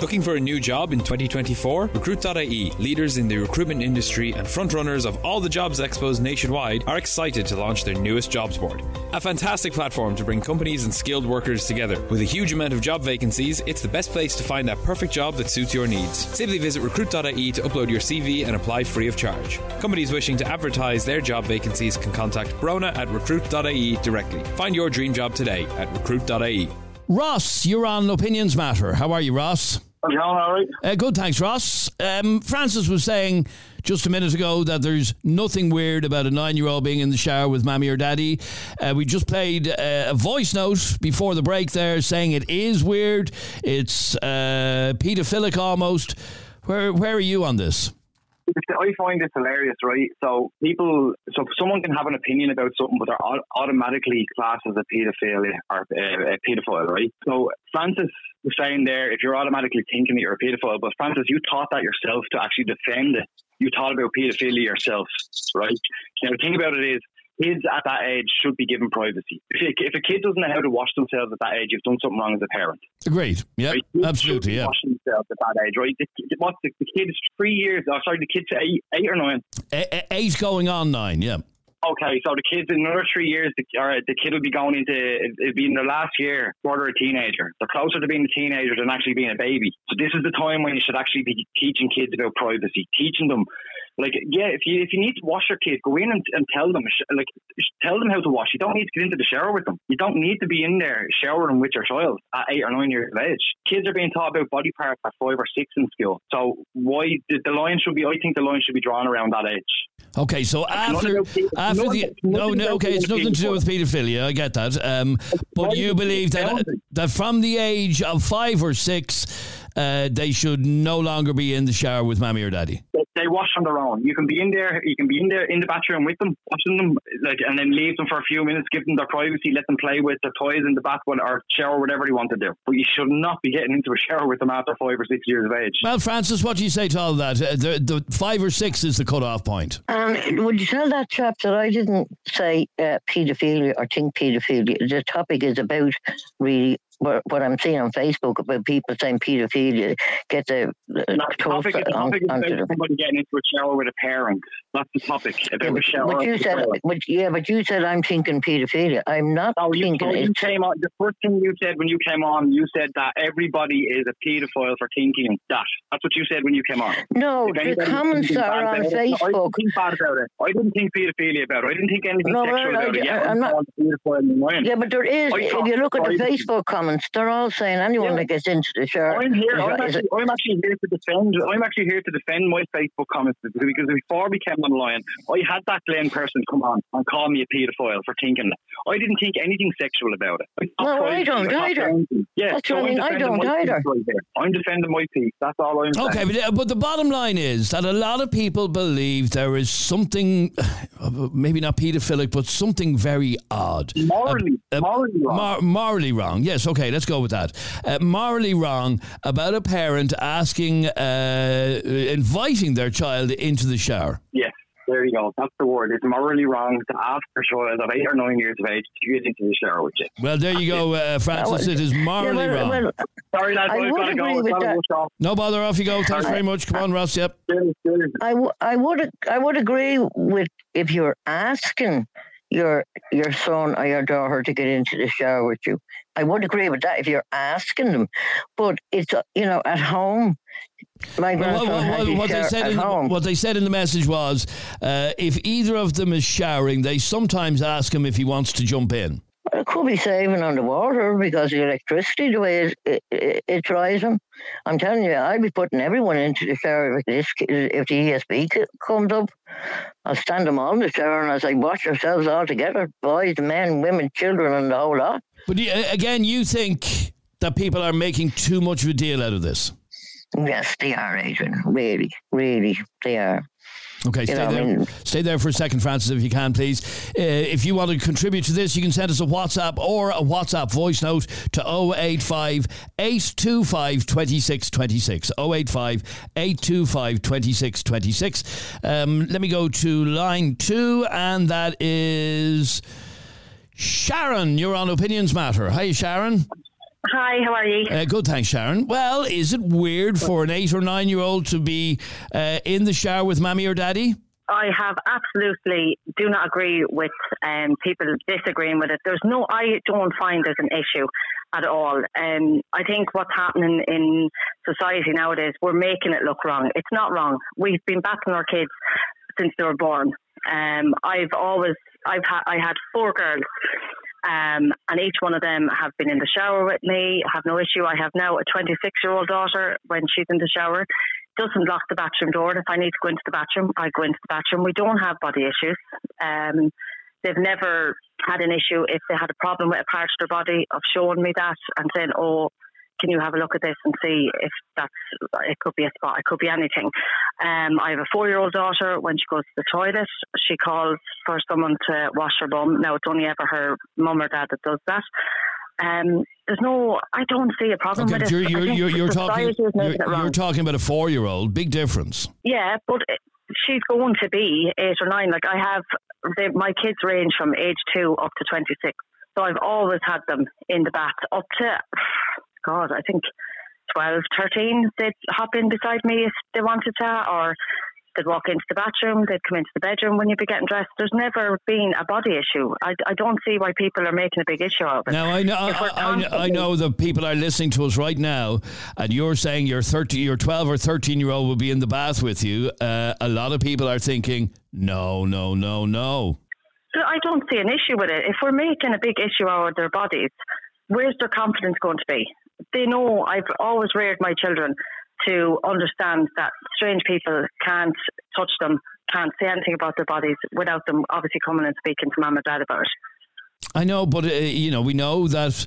Looking for a new job in 2024? Recruit.ie, leaders in the recruitment industry and frontrunners of all the jobs expos nationwide, are excited to launch their newest jobs board. A fantastic platform to bring companies and skilled workers together. With a huge amount of job vacancies, it's the best place to find that perfect job that suits your needs. Simply visit recruit.ie to upload your CV and apply free of charge. Companies wishing to advertise their job vacancies can contact Brona at recruit.ie directly. Find your dream job today at recruit.ie. Ross, you're on Opinions Matter. How are you, Ross? It going? All right. Uh, good, thanks, Ross. Um, Frances was saying just a minute ago that there's nothing weird about a nine-year-old being in the shower with mammy or daddy. Uh, we just played uh, a voice note before the break there saying it is weird. It's uh, paedophilic almost. Where where are you on this? I find this hilarious, right? So people, so someone can have an opinion about something, but they're automatically classed as a paedophilia or uh, a paedophile, right? So Frances was saying there, if you're automatically thinking that you're a paedophile, but Frances, you taught that yourself to actually defend it. You taught about paedophilia yourself, right? Now the thing about it is, kids at that age should be given privacy. If a, if a kid doesn't know how to wash themselves at that age, you've done something wrong as a parent. Agreed. Yeah, Right? Absolutely. Yeah. Washing themselves at that age, right? The, what's the, the kid is three years. Oh, sorry, the kid's eight, eight or nine. A- a- eight going on nine. Yeah. Okay, so the kids in another three years, the, or the kid will be going into it'll be in their last year, quarter a teenager. They're closer to being a teenager than actually being a baby. So this is the time when you should actually be teaching kids about privacy, teaching them. Like, yeah, if you if you need to wash your kid, go in and, and tell them, like, tell them how to wash. You don't need to get into the shower with them. You don't need to be in there showering with your child at eight or nine years of age. Kids are being taught about body parts at five or six in school. So why the, the line should be? I think the line should be drawn around that age. Okay, so after after the no no okay, it's nothing to do with paedophilia. I get that. Um, but you believe that that from the age of five or six, uh, they should no longer be in the shower with mommy or daddy. they, they wash on their own. You can be in there, you can be in there in the bathroom with them, washing them, like, and then leave them for a few minutes, give them their privacy, let them play with their toys in the bath one or shower, whatever they want to do. But you should not be getting into a shower with them after five or six years of age. Well, Frances, what do you say to all that? Uh, the, the five or six is the cut-off point. Um, would you tell that chap that I didn't say uh, paedophilia or think paedophilia? The topic is about really what, what I'm seeing on Facebook about people saying paedophilia. Get the, the And the toast on, topic is onto about the somebody getting into a shower with a parent. That's the topic a shower. But you said, but yeah, but you said I'm thinking paedophilia. I'm not No, you, thinking you came on. The first thing you said when you came on, you said that everybody is a paedophile for thinking that. That's what you said when you came on. no. If The comments are on about it, no, I Facebook. didn't think bad about it. I didn't think paedophilia about it. I didn't think anything No, sexual I- about it. I- Yeah, I'm not- calling it paedophile in mind. Yeah, but there is. I If you look at the Facebook comments, they're all saying anyone Yeah. that gets into the shower. I'm here. I'm actually, I'm actually here to defend. I'm actually here to defend my Facebook comments because because before we came online, I had that Glenn person come on and call me a paedophile for thinking. I didn't think anything sexual about it. I thought No, I privacy, don't thought either. boundaries. Yeah, That's so what I I'm mean, I defending don't my either. piece right. I'm defending my piece. That's all I'm saying. Okay, but, uh, but the bottom line is that a lot of people believe there is something, maybe not paedophilic, but something very odd. Morally, Uh, morally wrong. Mor- morally wrong. Yes, okay, let's go with that. Uh, morally wrong about a parent asking, uh, inviting their child into the shower. Yes, there you go. That's the word. It's morally wrong to ask a child of eight or nine years of age to get into the shower with you. Well, there you go, uh, Frances. It is morally yeah, well, wrong. well, Sorry, lads. I I've would got to go. agree with that. no bother, off you go. Thanks very much. Come on, Ross. Yep. Cheers, cheers. I, w- I would I would agree with if you're asking your your son or your daughter to get into the shower with you. I would agree with that if you're asking them, but it's uh, you know at home. My Well, what, what- what they said in home. what they said in the message was, uh, if either of them is showering, they sometimes ask him if he wants to jump in. It could be saving on the water because the electricity, the way it, it, it, it's rising. I'm telling you, I'd be putting everyone into the shower if this if the ESB c- comes up. I'll stand them all in the shower and I'll say, wash yourselves all together, boys, men, women, children, and the whole lot. But again, you think that people are making too much of a deal out of this. Yes, they are, Adrian. Really, really, they are. Okay, stay know, I there. mean- stay there for a second, Frances, if you can, please. Uh, if you want to contribute to this, you can send us a WhatsApp or a WhatsApp voice note to 085 825 2626. 085 825 2626. Um, let me go to line two, and that is Sharon. You're on Opinions Matter. Hi, Sharon. Hi, how are you? Uh, good, thanks, Sharon. Well, is it weird for an eight or nine year old to be uh, in the shower with mommy or daddy? I have absolutely do not agree with um, people disagreeing with it. There's no, I don't find there's an issue at all. Um, I think what's happening in society nowadays, we're making it look wrong. It's not wrong. We've been battling our kids since they were born. Um, I've always, I've had, I had four girls. Um, and each one of them have been in the shower with me, have no issue. I have now a 26 year old daughter when she's in the shower, doesn't lock the bathroom door. And if I need to go into the bathroom, I go into the bathroom. We don't have body issues. Um, they've never had an issue if they had a problem with a part of their body of showing me that and saying, oh, can you have a look at this and see if that's it could be a spot, it could be anything. Um, I have a four year old daughter. When she goes to the toilet, she calls for someone to wash her bum. Now it's only ever her mum or dad that does that. Um, there's no, I don't see a problem Okay, with it. you're, I you're, you're, you're talking society is making you're, talking about a four year old. Big difference. Yeah, but she's going to be eight or nine. Like I have, they, my kids range from age two up to 26. So I've always had them in the bath up to, God, I think 12, 13. They'd hop in beside me if they wanted to, or they'd walk into the bathroom, they'd come into the bedroom when you'd be getting dressed. There's never been a body issue. I, I don't see why people are making a big issue of it. Now I know I, I, I know that people are listening to us right now, and you're saying your thirty, your twelve or thirteen year old will be in the bath with you. Uh, a lot of people are thinking, no, no, no, no. I don't see an issue with it. If we're making a big issue out of their bodies, where's their confidence going to be? They know I've always reared my children to understand that strange people can't touch them, can't say anything about their bodies without them obviously coming and speaking to mum and dad about it. I know, but uh, you know, we know that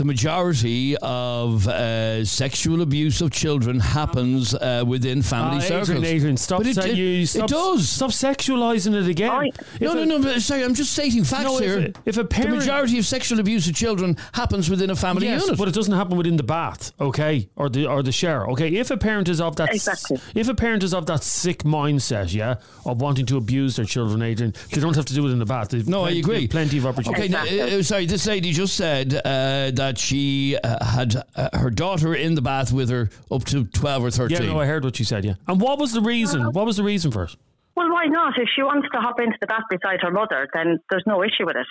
the majority of uh, sexual abuse of children happens uh, within family Ah, circles. Adrian, Adrian, stop. But it, sa- it, you, it does. Stop sexualizing it again. If No, a- no, no. But sorry, I'm just stating facts No, here. a- if a the majority of sexual abuse of children happens within a family yes, unit. but it doesn't happen within the bath, okay, or the or the shower, okay. If a parent is of that, Exactly. if a parent is of that sick mindset, yeah, of wanting to abuse their children, Adrian, they don't have to do it in the bath. They've No, I agree. Plenty of opportunities. Okay, opportunity. now, uh, uh, sorry, this lady just said uh, that she uh, had uh, her daughter in the bath with her up to 12 or 13. yeah, 13. no, I heard what you said. Yeah, and what was the reason? What was the reason for it? Well, why not? If she wants to hop into the bath beside her mother, then there's no issue with it.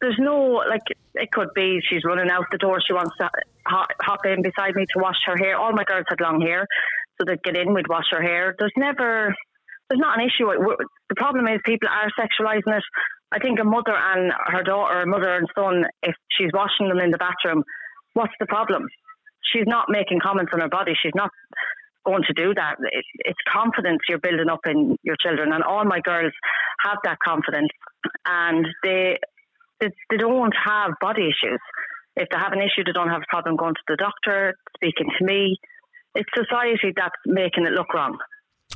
There's no, like, it could be she's running out the door, she wants to hop, hop in beside me to wash her hair. All my girls had long hair, so they'd get in, we'd wash her hair. There's never, there's not an issue. The problem is people are sexualising it. I think a mother and her daughter, a mother and son, if she's washing them in the bathroom, what's the problem? She's not making comments on her body. She's not going to do that. It, it's confidence you're building up in your children, and all my girls have that confidence, and they they, they don't have body issues. If they have an issue, they don't have a problem going to the doctor, speaking to me. It's society that's making it look wrong.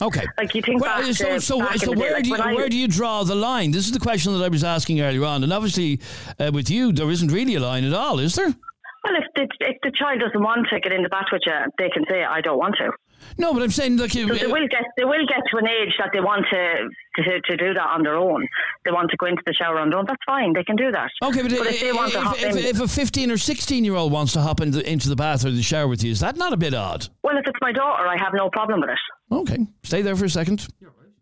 Okay. Like you think Well, back so, to so, back so where, like do you, I- where do you draw the line? This is the question that I was asking earlier on. And obviously, uh, with you, there isn't really a line at all, is there? Well, if the, if the child doesn't want to get in the bath with you, they can say, "I don't want to." No, but I'm saying, like, you, So they will get they will get to an age that they want to, to to do that on their own. They want to go into the shower on their own. That's fine. They can do that. Okay, but, if they want to hop if, in, if, if a 15 or 16 year old wants to hop into, into the bath or the shower with you, is that not a bit odd? well, if it's my daughter, I have no problem with it. Okay, stay there for a second.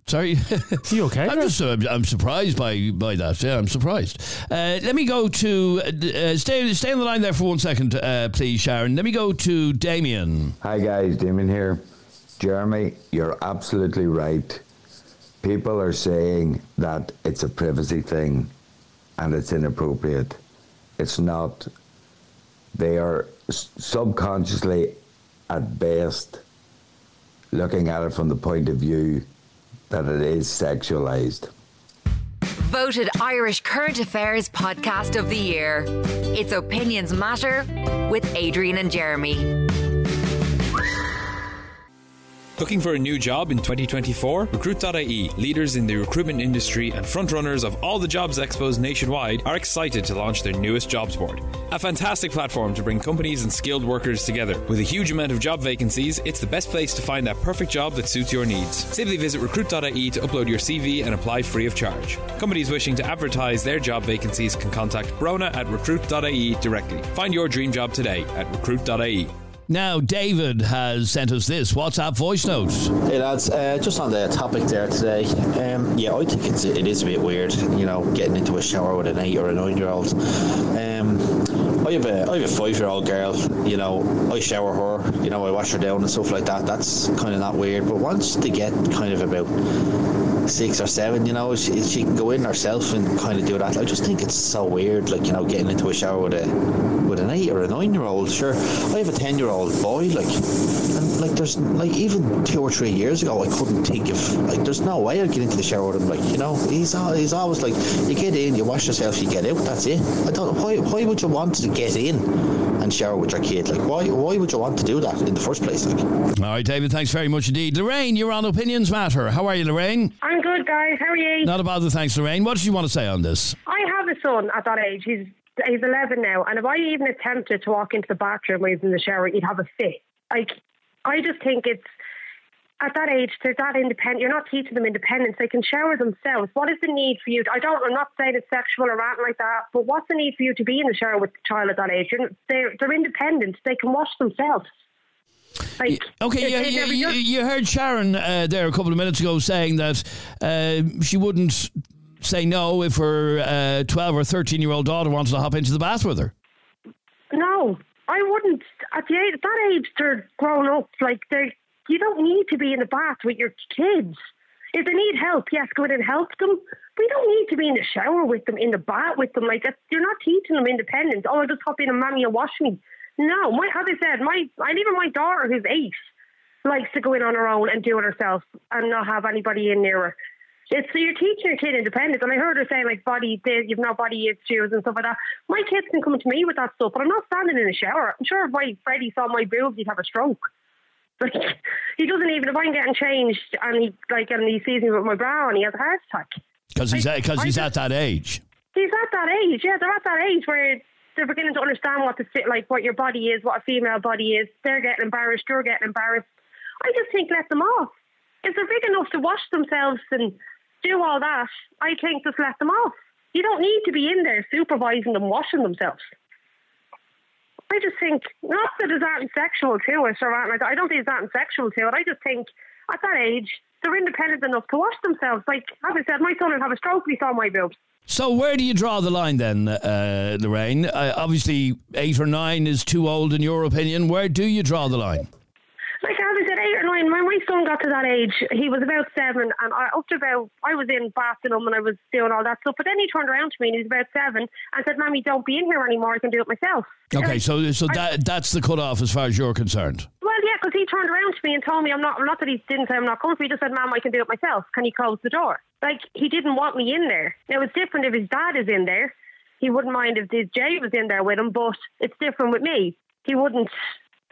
Sorry, you okay? I'm just uh, I'm surprised by by that. Yeah, I'm surprised. Uh, let me go to uh, stay stay on the line there for one second, uh, please, Sharon. Let me go to Damien. Hi guys, Damien here. Jeremy, you're absolutely right. People are saying that it's a privacy thing and it's inappropriate. It's not. They are subconsciously, at best, looking at it from the point of view that it is sexualized. Voted Irish Current Affairs Podcast of the Year. Its Opinions Matter with Adrian and Jeremy. Looking for a new job in 2024? Recruit.ie, leaders in the recruitment industry and frontrunners of all the jobs expos nationwide, are excited to launch their newest jobs board. A fantastic platform to bring companies and skilled workers together. With a huge amount of job vacancies, it's the best place to find that perfect job that suits your needs. Simply visit recruit.ie to upload your CV and apply free of charge. Companies wishing to advertise their job vacancies can contact Brona at recruit.ie directly. Find your dream job today at recruit.ie. Now, David has sent us this WhatsApp voice note. Hey lads, uh, just on the topic there today. Um, yeah, I think it's it is a bit weird, you know, getting into a shower with an eight or a nine year old. Um, I have a I have a five year old girl. You know, I shower her. You know, I wash her down and stuff like that. That's kind of not weird. But once they get kind of about six or seven, you know, she, she can go in herself and kind of do that. I just think it's so weird, like you know, getting into a shower with a with an eight or a nine year old. Sure, I have a ten year old boy, like, like there's like even two or three years ago, I couldn't think of like there's no way I'd get into the shower with him. Like you know, he's al- he's always like you get in, you wash yourself, you get out. That's it. I don't. Why why would you want to get in and shower with your kid? Like why why would you want to do that in the first place? Like. All right, David, thanks very much indeed. Lorraine, you're on Opinions Matter. How are you, Lorraine? I'm good, guys. How are you? Not a bother, thanks, Lorraine. What did you want to say on this? I have a son at that age. He's he's 11 now, and if I even attempted to walk into the bathroom when he's in the shower, he'd have a fit. Like, I just think it's at that age they're that independent. You're not teaching them independence. They can shower themselves. What is the need for you? I don't. I'm not saying it's sexual or anything like that. But what's the need for you to be in the shower with the child at that age? You're, they're they're independent. They can wash themselves. Like, Okay, you, you, you, you heard Sharon uh, there a couple of minutes ago saying that uh, she wouldn't say no if her uh, 12 or 13 year old daughter wanted to hop into the bath with her. No, I wouldn't. At the age, that age, they're grown up. Like they, you don't need to be in the bath with your kids. If they need help, yes, go in and help them. We don't need to be in the shower with them, in the bath with them. Like that, you're not teaching them independence. Oh, I'll just hop in and mommy will wash me. No, my as I said, my and even my daughter who's eight likes to go in on her own and do it herself and not have anybody in near her. It's so you're teaching your kid independence, and I heard her saying like body, you've no body issues and stuff like that. My kids can come to me with that stuff, but I'm not standing in a shower. I'm sure if my Freddie saw my boobs, he'd have a stroke. Like he doesn't even if I'm getting changed and he like and he sees me with my bra and he has a heart attack. Because he's, because he's just- at that age. He's at that age, yeah. They're at that age where they're beginning to understand what the fit, like what your body is, what a female body is. They're getting embarrassed. You're getting embarrassed. I just think let them off. If they're big enough to wash themselves and do all that, I think just let them off. You don't need to be in there supervising them washing themselves. I just think not that there's anything sexual to it or like. I don't think there's anything sexual to it. I just think at that age they're independent enough to wash themselves. Like as I said, my son would have a stroke if he saw my boobs. So where do you draw the line then, uh, Lorraine? Uh, obviously, eight or nine is too old in your opinion. Where do you draw the line? Like as I said, eight or nine. When my son got to that age, he was about seven, and I, up to about I was in him and I was doing all that stuff. But then he turned around to me and he was about seven and said, "Mommy, don't be in here anymore. I can do it myself." Okay, so so that that's the cutoff as far as you're concerned. Well, yeah, because he turned around to me and told me I'm not. Not that he didn't say I'm not comfortable. He just said, "Mom, I can do it myself. Can you close the door?" Like he didn't want me in there. Now it's different if his dad is in there. He wouldn't mind if his Jay was in there with him, but it's different with me. He wouldn't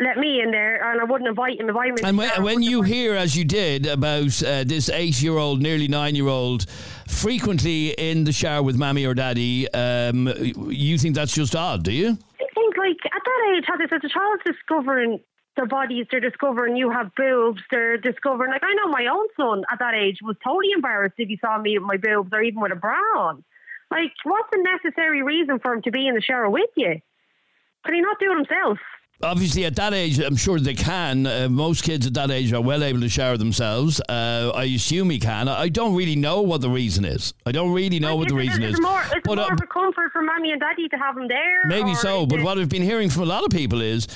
let me in there, and I wouldn't invite him if I'm in. And when, when you hear, as you did, about uh, this eight-year-old, nearly nine-year-old, frequently in the shower with mammy or daddy, um, you think that's just odd, do you? I think like at that age, as I the child's discovering their bodies, they're discovering you have boobs, they're discovering like I know my own son at that age was totally embarrassed if he saw me with my boobs or even with a bra on. Like, what's the necessary reason for him to be in the shower with you? Can he not do it himself? Obviously, at that age, I'm sure they can. Uh, most kids at that age are well able to shower themselves. Uh, I assume he can. I don't really know what the reason is. I don't really know what the reason is. More, it's But, more uh, of a comfort for mommy and daddy to have him there. Maybe so, but what I've been hearing from a lot of people is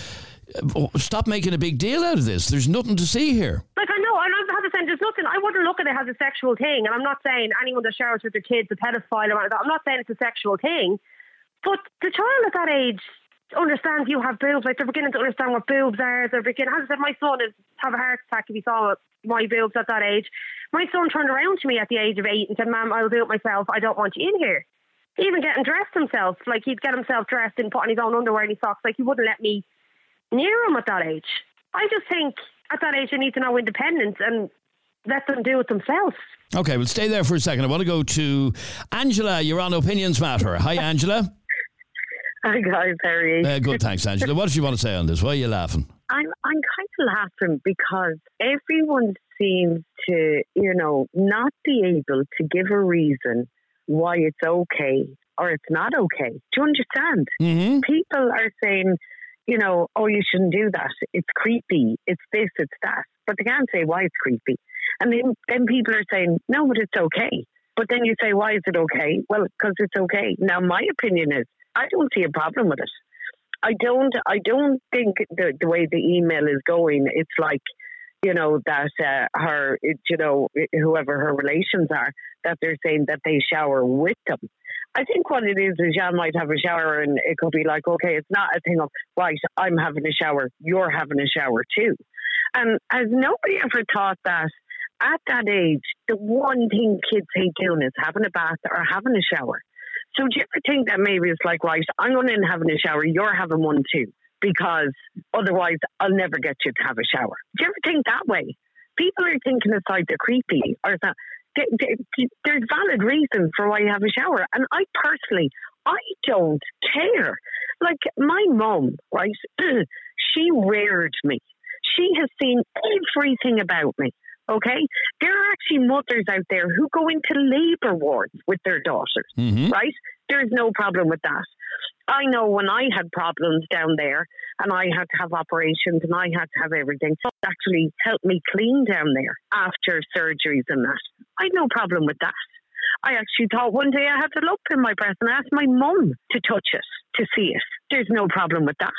uh, stop making a big deal out of this. There's nothing to see here. Like I know, and I have to say, there's nothing. I wouldn't look at it as a sexual thing, and I'm not saying anyone that showers with their kids a pedophile or anything. I'm not saying it's a sexual thing, but the child at that age understands you have boobs. Like they're beginning to understand what boobs are. They're beginning. As I said, my son is have a heart attack if he saw my boobs at that age. My son turned around to me at the age of eight and said, "Ma'am, I'll do it myself. I don't want you in here." Even getting dressed himself, like he'd get himself dressed and put on his own underwear and his socks. Like he wouldn't let me near him at that age. I just think at that age they need to know independence and let them do it themselves. Okay, well, stay there for a second. I want to go to Angela. You're on Opinions Matter. Hi, Angela. Hi guys, how are you? Uh, good, thanks, Angela. What do you want to say on this? Why are you laughing? I'm I'm kind of laughing because everyone seems to, you know, not be able to give a reason why it's okay or it's not okay. Do you understand? Mm-hmm. People are saying, you know, oh, you shouldn't do that. It's creepy. It's this. It's that. But they can't say why it's creepy. And then then people are saying, no, but it's okay. But then you say, why is it okay? Well, because it's okay. Now, my opinion is, I don't see a problem with it. I don't. I don't think the the way the email is going, it's like you know that uh, her, you know, whoever her relations are, that they're saying that they shower with them. I think what it is is Jan might have a shower, and it could be like, okay, it's not a thing of right. I'm having a shower. You're having a shower too. And has nobody ever thought that at that age, the one thing kids hate doing is having a bath or having a shower. So do you ever think that maybe it's like, right, I'm going in having a shower, you're having one too, because otherwise I'll never get you to have a shower. Do you ever think that way? People are thinking it's like they're creepy or that there's valid reasons for why you have a shower. And I personally, I don't care. Like my mum, right? she reared me. She has seen everything about me. Okay, there are actually mothers out there who go into labour wards with their daughters, Mhm. right? There's no problem with that. I know when I had problems down there and I had to have operations and I had to have everything, so actually helped me clean down there after surgeries and that. I had no problem with that. I actually thought one day I had a lump in my breast and I asked my mum to touch it, to see it. There's no problem with that.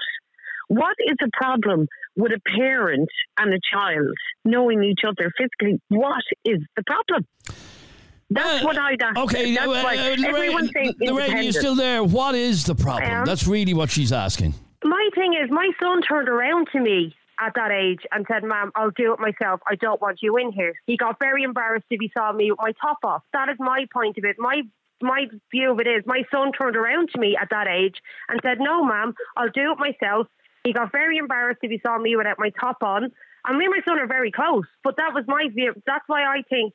What is a problem with a parent and a child knowing each other physically? What is the problem? That's what I'd ask. Okay, That's uh, why uh, everyone's saying Lorraine, you're still there. What is the problem? That's really what she's asking. My thing is, my son turned around to me at that age and said, Ma'am, I'll do it myself. I don't want you in here. He got very embarrassed if he saw me with my top off. That is my point of it. My my view of it is my son turned around to me at that age and said, No, ma'am, I'll do it myself. He got very embarrassed if he saw me without my top on. And me and my son are very close. But that was my view. That's why I think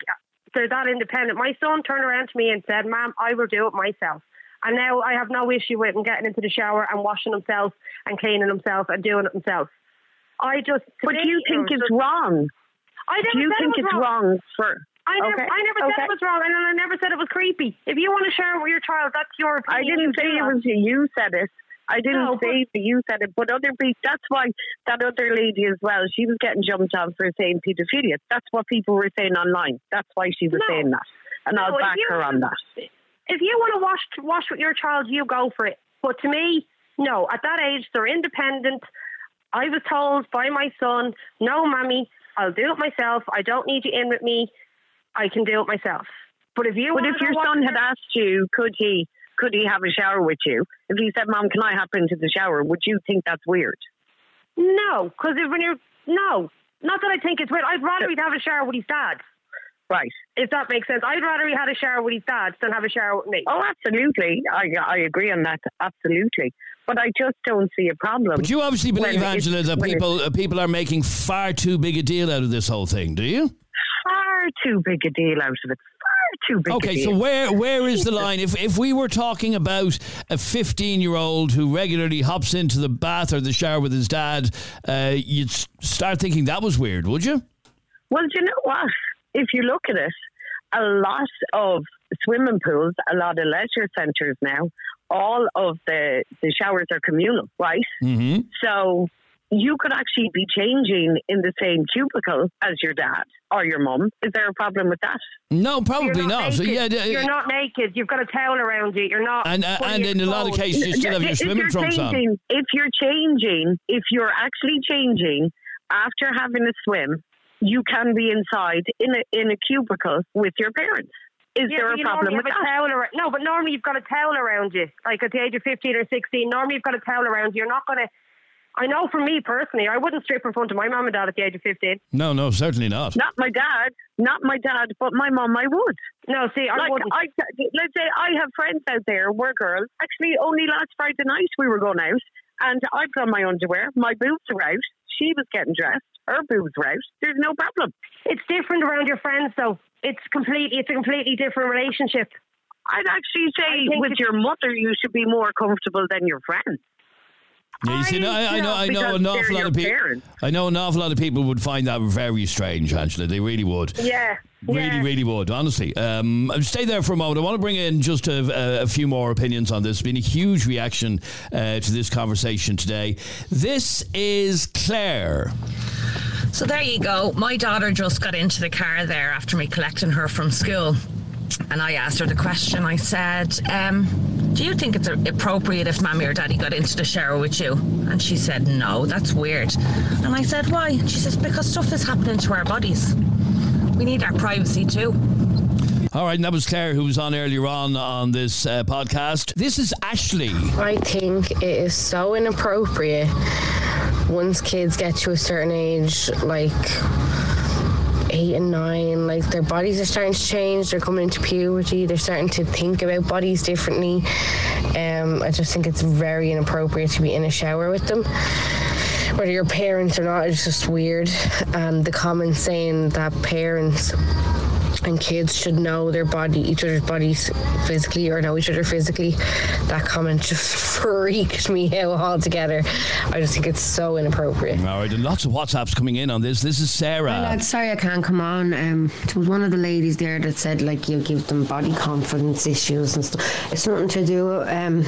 they're that independent. My son turned around to me and said, Ma'am, I will do it myself. And now I have no issue with him getting into the shower and washing himself and cleaning himself and doing it himself. I just. But do you think it's wrong? I never Do you said think it it's wrong for? I never, Okay, I never said okay. it was wrong, and I never said it was creepy. If you want to share it with your child, that's your opinion. I didn't say it was. You said it. I didn't No, but- say that you said it, but other people. That's why that other lady as well. She was getting jumped on for saying paedophilia. That's what people were saying online. That's why she was No. saying that, and No, I'll back you- her on that. If you want to wash wash with your child, you go for it. But to me, no. At that age, they're independent. I was told by my son, "No, mommy, I'll do it myself. I don't need you in with me. I can do it myself." But if you, But if your son had asked you, could he could he have a shower with you? If he said, "Mom, can I hop into the shower?" Would you think that's weird? No, because when you're no, not that I think it's weird. I'd rather he'd have a shower with his dad. Right. If that makes sense, I'd rather he had a shower with his dad than have a shower with me. Oh, absolutely. I I agree on that. Absolutely. But I just don't see a problem. But you obviously believe, Angela, that people uh, people are making far too big a deal out of this whole thing. Do you? far too big a deal out of it. Too big. Okay, so where where is the line? If if we were talking about a 15 year old who regularly hops into the bath or the shower with his dad, uh, you'd start thinking that was weird, would you? Well, do you know what? If you look at it, a lot of swimming pools, a lot of leisure centres now, all of the, the showers are communal, right? Mm-hmm. So you could actually be changing in the same cubicle as your dad or your mum. Is there a problem with that? No, probably You're not. So naked. yeah, you're not naked. You've got a towel around you. You're not. And uh, and in a lot of cases, you still have your If swimming you're trunks on. changing, If you're changing, if you're actually changing after having a swim, you can be inside in a in a cubicle with your parents. Is Yeah, there a problem with a that? towel around. No, but normally you've got a towel around you. Like at the age of 15 or 16, normally you've got a towel around you. You're not going to. I know for me personally, I wouldn't strip in front of my mum and dad at the age of 15. No, no, certainly not. Not my dad, not my dad, but my mum. I would. No, see, I like, wouldn't. I, let's say I have friends out there, we're girls. Actually, only last Friday night we were going out, and I put on my underwear. My boobs are out. She was getting dressed. Her boobs were out. There's no problem. It's different around your friends, though. It's completely, it's a completely different relationship. I'd actually say with your mother, you should be more comfortable than your friends. Yeah, you see, no, I, I know, I know an awful lot of people. parents. I know an awful lot of people would find that very strange, Angela. They really would. Yeah. Really, yeah. really would, honestly. Um, stay there for a moment. I want to bring in just a, a few more opinions on this. has Been a huge reaction uh, to this conversation today. This is Claire. So there you go. My daughter just got into the car there after me collecting her from school. And I asked her the question. I said, um, "Do you think it's appropriate if mommy or daddy got into the shower with you?" And she said, "No, that's weird." And I said, "Why?" She says, "Because stuff is happening to our bodies. We need our privacy too." All right, and that was Claire who was on earlier on on this uh, podcast. This is Ashley. I think it is so inappropriate once kids get to a certain age, like eight and nine, like their bodies are starting to change. They're coming into puberty. They're starting to think about bodies differently. Um, I just think it's very inappropriate to be in a shower with them. Whether you're parents or not, it's just weird. And the comment saying that parents and kids should know their body, each other's bodies physically or know each other physically. That comment just freaked me out altogether. I just think it's so inappropriate. All right, and lots of WhatsApps coming in on this. This is Sarah. Hi lads, sorry I can't come on. Um, there was one of the ladies there that said like you give them body confidence issues and stuff. It's nothing to do with um,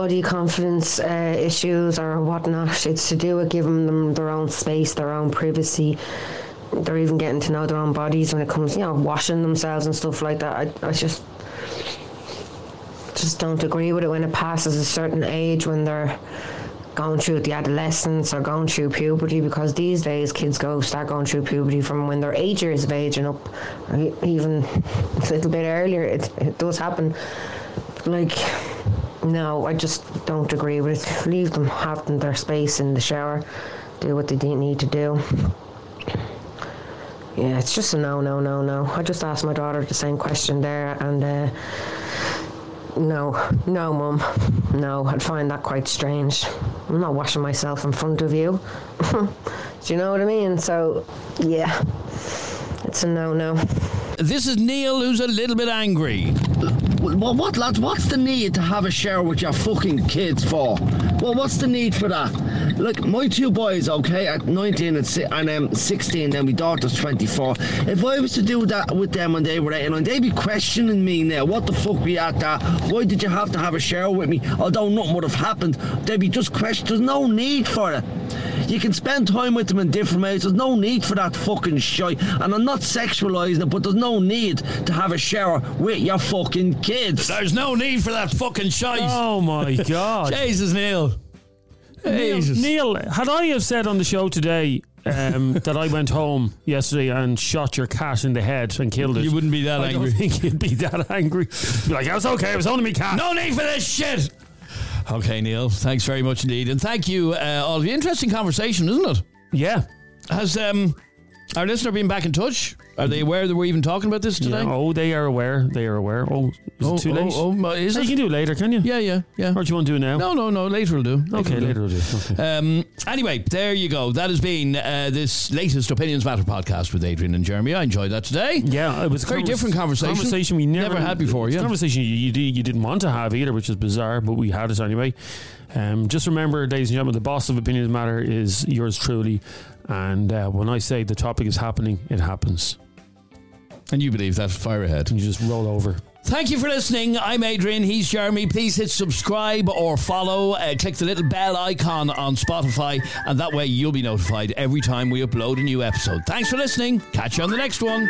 body confidence uh, issues or whatnot. It's to do with giving them their own space, their own privacy. They're even getting to know their own bodies when it comes, you know, washing themselves and stuff like that. I, I just just don't agree with it when it passes a certain age when they're going through the adolescence or going through puberty because these days kids go start going through puberty from when they're eight years of age and up even a little bit earlier it, it does happen like no i just don't agree with it leave them having their space in the shower do what they need to do yeah it's just a no no no no i just asked my daughter the same question there and uh, no, no, mum. No, I'd find that quite strange. I'm not washing myself in front of you. Do you know what I mean? So, yeah, it's a no no. This is Neil, who's a little bit angry. Well, what, lads? What's the need to have a shower with your fucking kids for? Well, what's the need for that? Look, my two boys, okay, at 19 and, si- and um, 16, and my daughter's 24. If I was to do that with them when they were 8 and 9, they'd be questioning me now. What the fuck we at that? Why did you have to have a shower with me? Although nothing would have happened, they'd be just questioning. There's no need for it. You can spend time with them in different ways. There's no need for that fucking shit. And I'm not sexualising it, but there's no need to have a shower with your fucking kids. There's no need for that fucking shite. Oh my God. Jesus, Neil. Neil, Jesus. Neil, had I have said on the show today um, that I went home yesterday and shot your cat in the head and killed it, You wouldn't be that I angry. don't think you'd be that angry. You'd be like, "That's okay. It was only me cat." No need for this shit. Okay, Neil. Thanks very much indeed, and thank you uh, all. Interesting conversation, isn't it? Yeah. Has um our listener been back in touch? Are they aware that we're even talking about this today? Yeah, oh, they are aware. They are aware. Oh, is Oh, it too oh, late? oh, my- is Hey, it? You can do it later, can you? Yeah, yeah, yeah. Or do you want to do it now? No, no, no. Later will do. Okay, will do. later will do. Okay. Um, anyway, there you go. That has been uh, this latest Opinions Matter podcast with Adrian and Jeremy. I enjoyed that today. Yeah, it was a very convers- different conversation. Conversation we never, had before. It's a Yeah. conversation you, you, di- you didn't want to have either, which is bizarre, but we had it anyway. Um, just remember, ladies and gentlemen, the boss of Opinions Matter is yours truly. And uh, when I say the topic is happening, it happens. And you believe that? Fire ahead. And you just roll over. Thank you for listening. I'm Adrian. He's Jeremy. Please hit subscribe or follow. Uh, click the little bell icon on Spotify, and that way you'll be notified every time we upload a new episode. Thanks for listening. Catch you on the next one.